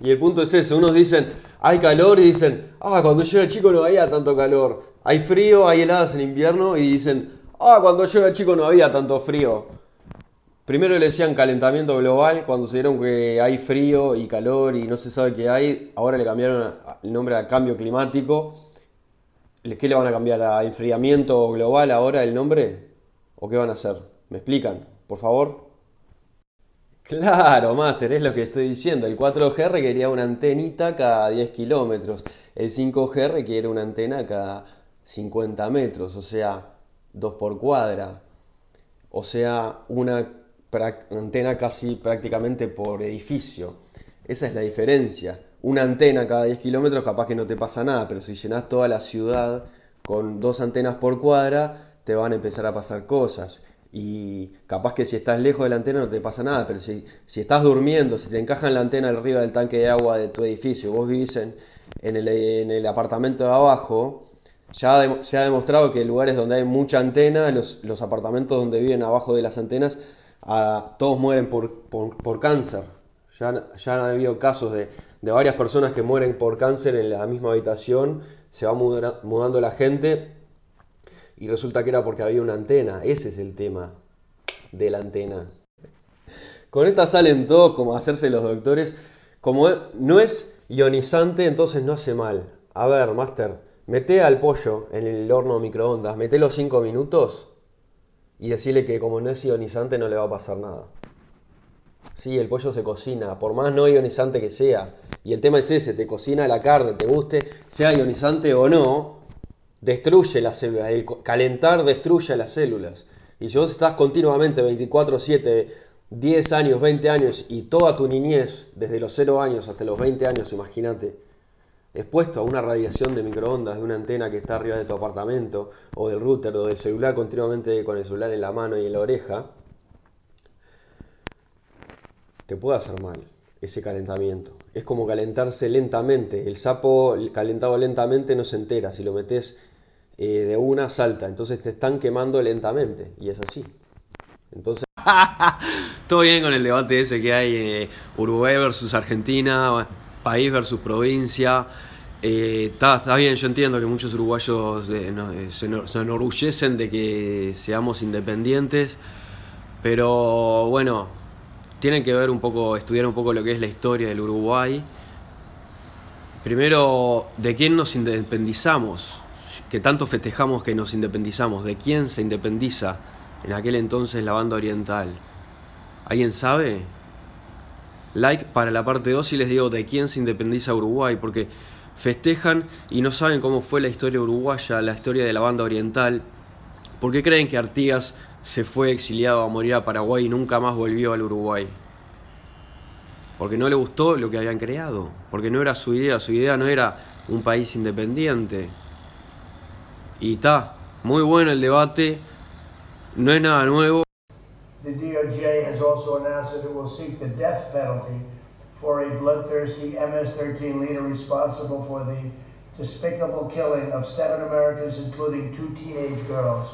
Y el punto es eso, unos dicen, hay calor y dicen, ah, cuando yo era chico no había tanto calor. Hay frío, hay heladas en invierno y dicen, ah, cuando yo era chico no había tanto frío. Primero le decían calentamiento global, cuando se dieron que hay frío y calor y no se sabe qué hay, ahora le cambiaron el nombre a cambio climático. ¿Le- ¿Qué le van a cambiar? ¿A enfriamiento global ahora el nombre? ¿O qué van a hacer? ¿Me explican? Por favor. Claro, Master, es lo que estoy diciendo. El 4G requería una antenita cada 10 kilómetros. El 5G requiere una antena cada 50 metros, o sea, 2 por cuadra. O sea, una antena casi prácticamente por edificio. Esa es la diferencia. Una antena cada 10 kilómetros capaz que no te pasa nada, pero si llenas toda la ciudad con dos antenas por cuadra, te van a empezar a pasar cosas. Y capaz que si estás lejos de la antena no te pasa nada, pero si, si estás durmiendo, si te encajan la antena arriba del tanque de agua de tu edificio, vos vivís en, en el, en el apartamento de abajo, ya se ha demostrado que en lugares donde hay mucha antena, los, los apartamentos donde viven abajo de las antenas, todos mueren por, por, por cáncer. Ya, ya han habido casos de, de varias personas que mueren por cáncer en la misma habitación, se va mudando la gente y resulta que era porque había una antena. Ese es el tema de la antena. Con esta salen todos como a hacerse los doctores. Como e- no es ionizante, entonces no hace mal. A ver, Master, mete al pollo en el horno microondas, mete los 5 minutos y decirle que como no es ionizante no le va a pasar nada. Sí, el pollo se cocina, por más no ionizante que sea. Y el tema es ese, te cocina la carne, te guste, sea ionizante o no, destruye las células. El calentar destruye las células. Y si vos estás continuamente 24/7 10 años, 20 años y toda tu niñez, desde los 0 años hasta los 20 años, imagínate, expuesto a una radiación de microondas de una antena que está arriba de tu apartamento, o del router, o del celular continuamente con el celular en la mano y en la oreja, te puede hacer mal ese calentamiento. Es como calentarse lentamente. El sapo calentado lentamente no se entera. Si lo metes eh, de una, salta. Entonces te están quemando lentamente. Y es así. Entonces... Todo bien con el debate ese que hay eh, Uruguay versus Argentina, país versus provincia. Eh, está, bien, yo entiendo que muchos uruguayos eh, eh, se, se enorgullecen de que seamos independientes, pero bueno, tienen que ver un poco, estudiar un poco lo que es la historia del Uruguay. Primero, ¿de quién nos independizamos? Que tanto festejamos que nos independizamos. ¿De quién se independiza en aquel entonces la banda oriental? ¿Alguien sabe? Like para la parte 2 y les digo de quién se independiza Uruguay, porque festejan y no saben cómo fue la historia uruguaya, la historia de la banda oriental, porque creen que Artigas se fue exiliado a morir a Paraguay y nunca más volvió al Uruguay. Porque no le gustó lo que habían creado, porque no era su idea, su idea no era un país independiente. Y está, muy bueno el debate, no es nada nuevo. The DOJ has also announced that it will seek the death penalty for a bloodthirsty MS-13 leader responsible for the despicable killing of seven Americans, including two teenage girls.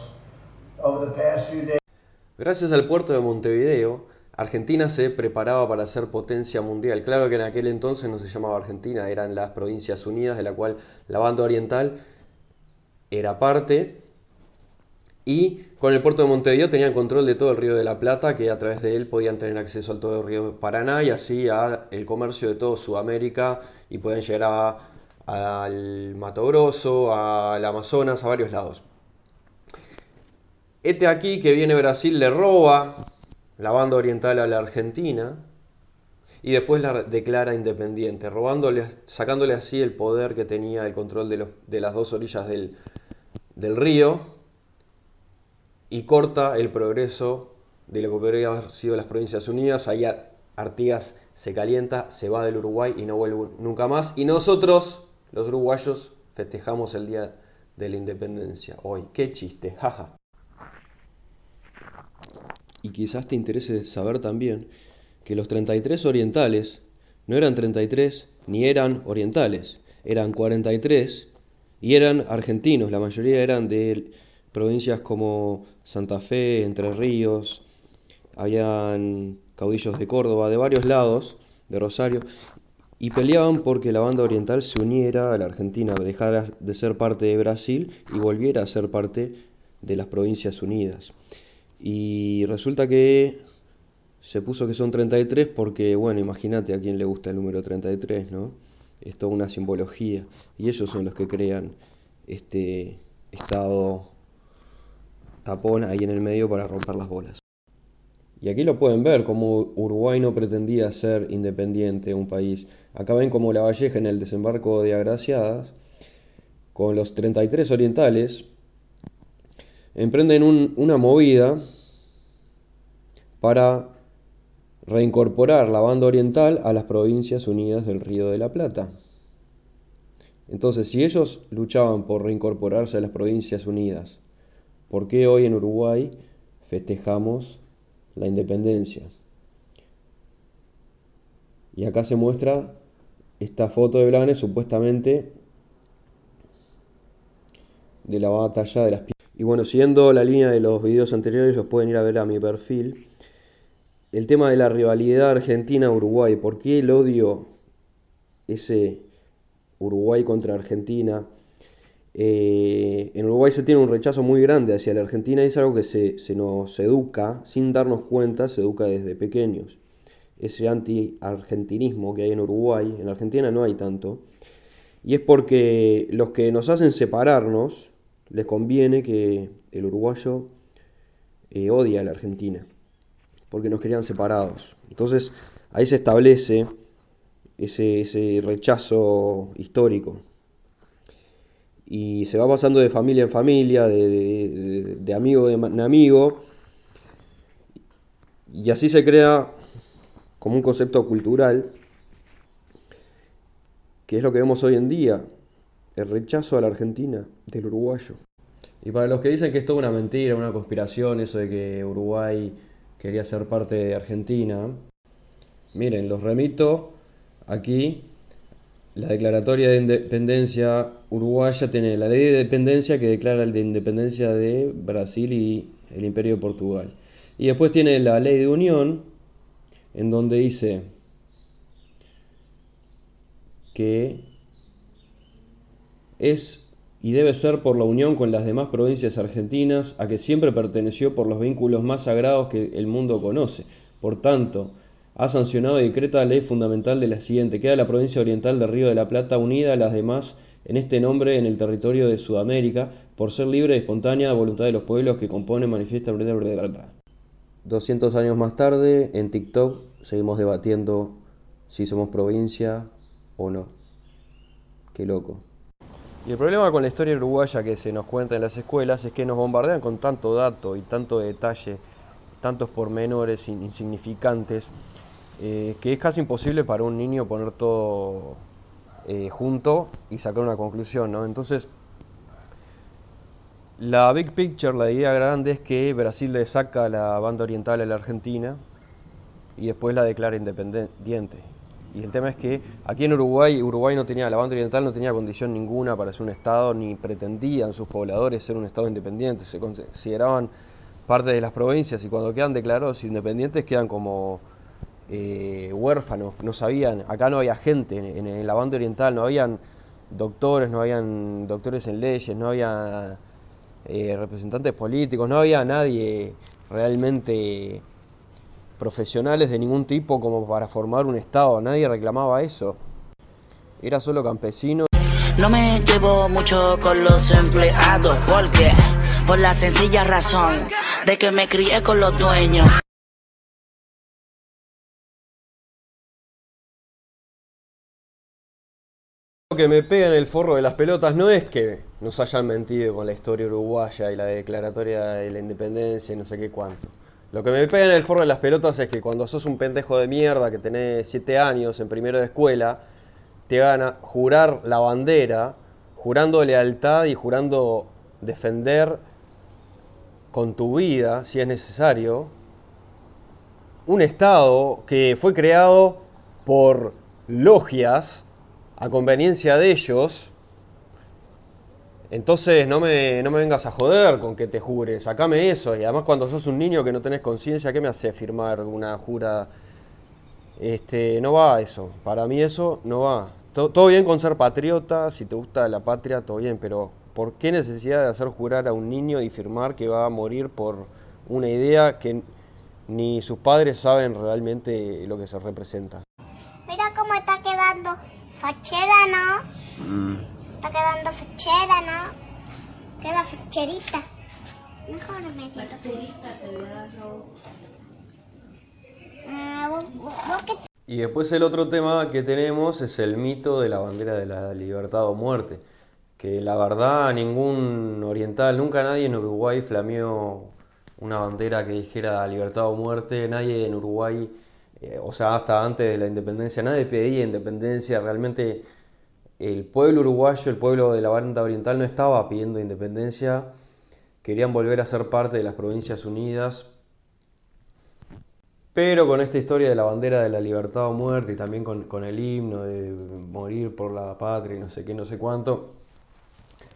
Over the past few days, Gracias al puerto de Montevideo, Argentina se preparaba para ser potencia mundial. Claro que en aquel entonces no se llamaba Argentina, eran las Provincias Unidas, de la cual la banda oriental era parte. Y con el puerto de Montevideo tenían control de todo el río de la Plata, que a través de él podían tener acceso al todo el río Paraná y así al comercio de todo Sudamérica y podían llegar a- al Mato Grosso, al Amazonas, a varios lados. Este aquí que viene Brasil le roba la banda oriental a la Argentina y después la declara independiente, robándole, sacándole así el poder que tenía el control de, de las dos orillas del, del río y corta el progreso de lo que podría haber sido las Provincias Unidas. Ahí Ar- Artigas se calienta, se va del Uruguay y no vuelve nunca más. Y nosotros, los uruguayos, festejamos el Día de la Independencia hoy. Qué chiste, jaja. Y quizás te interese saber también que los 33 orientales no eran 33 ni eran orientales, eran 43 y eran argentinos, la mayoría eran de provincias como Santa Fe, Entre Ríos, habían caudillos de Córdoba, de varios lados, de Rosario, y peleaban porque la banda oriental se uniera a la Argentina, dejara de ser parte de Brasil y volviera a ser parte de las Provincias Unidas. Y resulta que se puso que son 33 porque, bueno, imagínate a quién le gusta el número 33, ¿no? Es toda una simbología. Y ellos son los que crean este estado tapón ahí en el medio para romper las bolas. Y aquí lo pueden ver, como Uruguay no pretendía ser independiente, un país. Acá ven como La Valleja en el desembarco de Agraciadas, con los 33 orientales, emprenden un- una movida para reincorporar la banda oriental a las provincias unidas del Río de la Plata. Entonces, si ellos luchaban por reincorporarse a las provincias unidas, ¿por qué hoy en Uruguay festejamos la independencia? Y acá se muestra esta foto de Blanes supuestamente de la batalla de las Y bueno, siguiendo la línea de los videos anteriores, los pueden ir a ver a mi perfil. El tema de la rivalidad Argentina-Uruguay, ¿por qué el odio ese Uruguay contra Argentina? Eh, en Uruguay se tiene un rechazo muy grande hacia la Argentina y es algo que se, se nos educa, sin darnos cuenta, se educa desde pequeños. Ese anti-argentinismo que hay en Uruguay, en Argentina no hay tanto. Y es porque los que nos hacen separarnos, les conviene que el uruguayo eh, odie a la Argentina, porque nos querían separados. Entonces ahí se establece ese, ese rechazo histórico. Y se va pasando de familia en familia, de, de- amigo en amigo. Y así se crea como un concepto cultural, que es lo que vemos hoy en día, el rechazo a la Argentina del uruguayo. Y para los que dicen que es toda una mentira, una conspiración, eso de que Uruguay quería ser parte de Argentina, miren, los remito aquí. La declaratoria de independencia uruguaya tiene la ley de dependencia que declara la independencia de Brasil y el Imperio de Portugal. Y después tiene la ley de unión, en donde dice que es y debe ser por la unión con las demás provincias argentinas a que siempre perteneció por los vínculos más sagrados que el mundo conoce. Por tanto, ha sancionado y decreta la ley fundamental de la siguiente. Queda la provincia oriental de Río de la Plata unida a las demás en este nombre en el territorio de Sudamérica por ser libre y espontánea voluntad de los pueblos que componen manifiesta 200 años más tarde, en TikTok, seguimos debatiendo si somos provincia o no. Qué loco. Y el problema con la historia uruguaya que se nos cuenta en las escuelas es que nos bombardean con tanto dato y tanto detalle, tantos pormenores insignificantes, eh, que es casi imposible para un niño poner todo eh, junto y sacar una conclusión, ¿no? Entonces, la big picture, la idea grande es que Brasil le saca la banda oriental a la Argentina y después la declara independiente. Y el tema es que aquí en Uruguay, Uruguay no tenía, la banda oriental no tenía condición ninguna para ser un Estado, ni pretendían sus pobladores ser un Estado independiente, se consideraban parte de las provincias y cuando quedan declarados independientes quedan como eh, huérfanos, no sabían, acá no había gente en, la banda oriental, no habían doctores, no habían doctores en leyes, no había eh, representantes políticos, no había nadie realmente profesionales de ningún tipo como para formar un Estado, nadie reclamaba eso. Era solo campesino. No me llevo mucho con los empleados, porque por la sencilla razón de que me crié con los dueños. Que me pega en el forro de las pelotas no es que nos hayan mentido con la historia uruguaya y la declaratoria de la independencia y no sé qué cuánto. Lo que me pega en el forro de las pelotas es que cuando sos un pendejo de mierda que tenés 7 años en primero de escuela, te van a jurar la bandera, jurando lealtad y jurando defender con tu vida, si es necesario, un Estado que fue creado por logias a conveniencia de ellos. Entonces no me, no me vengas a joder con que te jures, sacame eso. Y además cuando sos un niño que no tenés conciencia, ¿qué me hace firmar una jura? Este, no va eso. Para mí eso no va. Todo, todo bien con ser patriota, si te gusta la patria, todo bien, pero ¿por qué necesidad de hacer jurar a un niño y firmar que va a morir por una idea que ni sus padres saben realmente lo que se representa? Mira cómo está quedando fachera, ¿no? Está quedando fachera, ¿no? Queda facherita. Mejor me Ah, vos que Y después el otro tema que tenemos es el mito de la bandera de la libertad o muerte. Que la verdad ningún oriental, nunca nadie en Uruguay flameó una bandera que dijera libertad o muerte, nadie en Uruguay, eh, o sea, hasta antes de la independencia, nadie pedía independencia, realmente el pueblo uruguayo, el pueblo de la banda oriental no estaba pidiendo independencia, querían volver a ser parte de las Provincias Unidas, pero con esta historia de la bandera de la libertad o muerte y también con, con el himno de morir por la patria y no sé qué, no sé cuánto,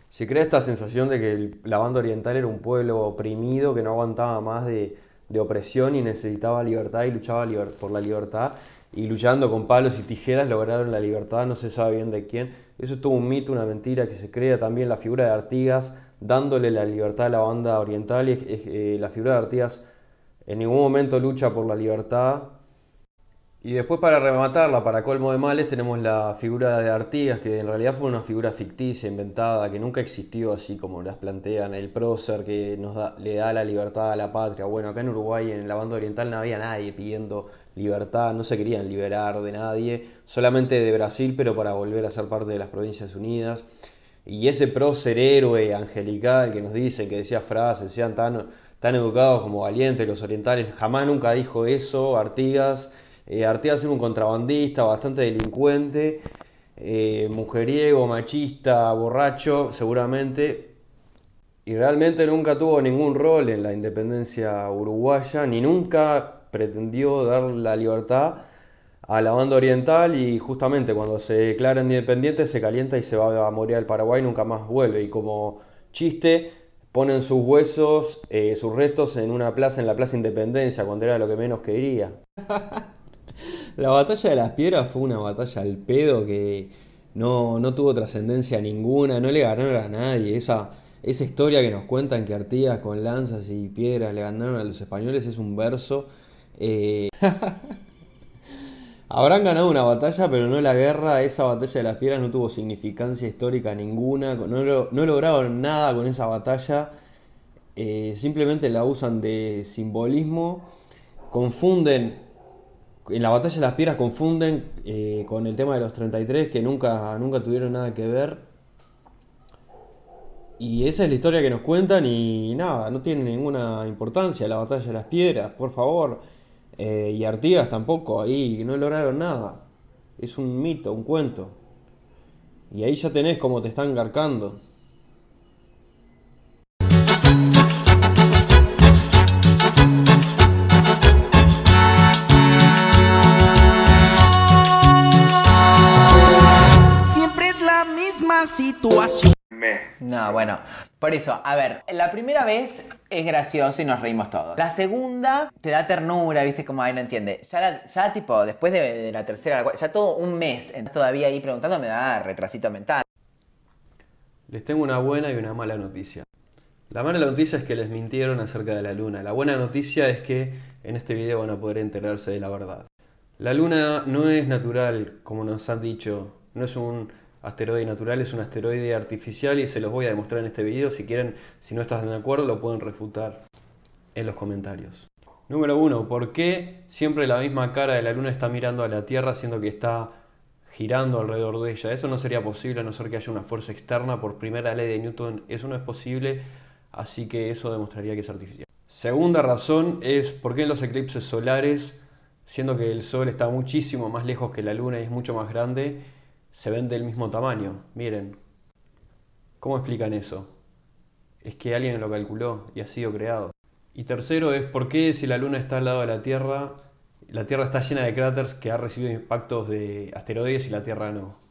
se crea esta sensación de que la banda oriental era un pueblo oprimido que no aguantaba más de, de opresión y necesitaba libertad y luchaba por la libertad. Y luchando con palos y tijeras lograron la libertad, no se sabe bien de quién. Eso es todo un mito, una mentira que se crea también la figura de Artigas dándole la libertad a la banda oriental. Y eh, la figura de Artigas en ningún momento lucha por la libertad. Y después para rematarla, para colmo de males, tenemos la figura de Artigas, que en realidad fue una figura ficticia, inventada, que nunca existió así como las plantean, el prócer que nos da- le da la libertad a la patria. Bueno, acá en Uruguay, en la banda oriental, no había nadie pidiendo libertad, no se querían liberar de nadie, solamente de Brasil, pero para volver a ser parte de las Provincias Unidas. Y ese prócer héroe angelical que nos dicen, que decía frases, decían tan, tan educados como valientes los orientales. Jamás nunca dijo eso Artigas. Eh, Artigas era un contrabandista, bastante delincuente, eh, mujeriego, machista, borracho, seguramente. Y realmente nunca tuvo ningún rol en la independencia uruguaya, ni nunca pretendió dar la libertad a la banda oriental y justamente cuando se declara independiente se calienta y se va a morir al Paraguay nunca más vuelve. Y como chiste, ponen sus huesos, eh, sus restos en una plaza, en la Plaza Independencia, cuando era lo que menos quería. La batalla de las piedras fue una batalla al pedo que no, no tuvo trascendencia ninguna, no le ganaron a nadie. Esa, esa historia que nos cuentan que Artigas con lanzas y piedras le ganaron a los españoles es un verso. eh, Habrán ganado una batalla, pero no la guerra. Esa batalla de las piedras no tuvo significancia histórica ninguna. No, lo- no lograron nada con esa batalla. Eh, simplemente la usan de simbolismo. Confunden. En la batalla de las piedras confunden eh, con el tema de los 33, que nunca, nunca tuvieron nada que ver. Y esa es la historia que nos cuentan y nada, no tiene ninguna importancia la batalla de las piedras, por favor. Eh, y Artigas tampoco, ahí no lograron nada. Es un mito, un cuento. Y ahí ya tenés cómo te están garcando. Situación. No, bueno, por eso, a ver, la primera vez es gracioso y nos reímos todos. La segunda te da ternura, viste, como ahí no entiende. Ya, la- ya tipo, después de, de la tercera, ya todo un mes todavía ahí preguntando me da retrasito mental. Les tengo una buena y una mala noticia. La mala noticia es que les mintieron acerca de la luna. La buena noticia es que en este video van a poder enterarse de la verdad. La luna no es natural, como nos han dicho. No es un asteroide natural, es un asteroide artificial y se los voy a demostrar en este video. Si quieren, si no están de acuerdo, lo pueden refutar en los comentarios. Número uno, ¿por qué siempre la misma cara de la luna está mirando a la Tierra siendo que está girando alrededor de ella? Eso no sería posible a no ser que haya una fuerza externa. Por primera ley de Newton, eso no es posible, así que eso demostraría que es artificial. Segunda razón es por qué en los eclipses solares, siendo que el Sol está muchísimo más lejos que la Luna y es mucho más grande, se ven del mismo tamaño. Miren, ¿cómo explican eso? Es que alguien lo calculó y ha sido creado. Y tercero es por qué si la Luna está al lado de la Tierra, la Tierra está llena de cráteres que ha recibido impactos de asteroides y la Tierra no. ¿Qué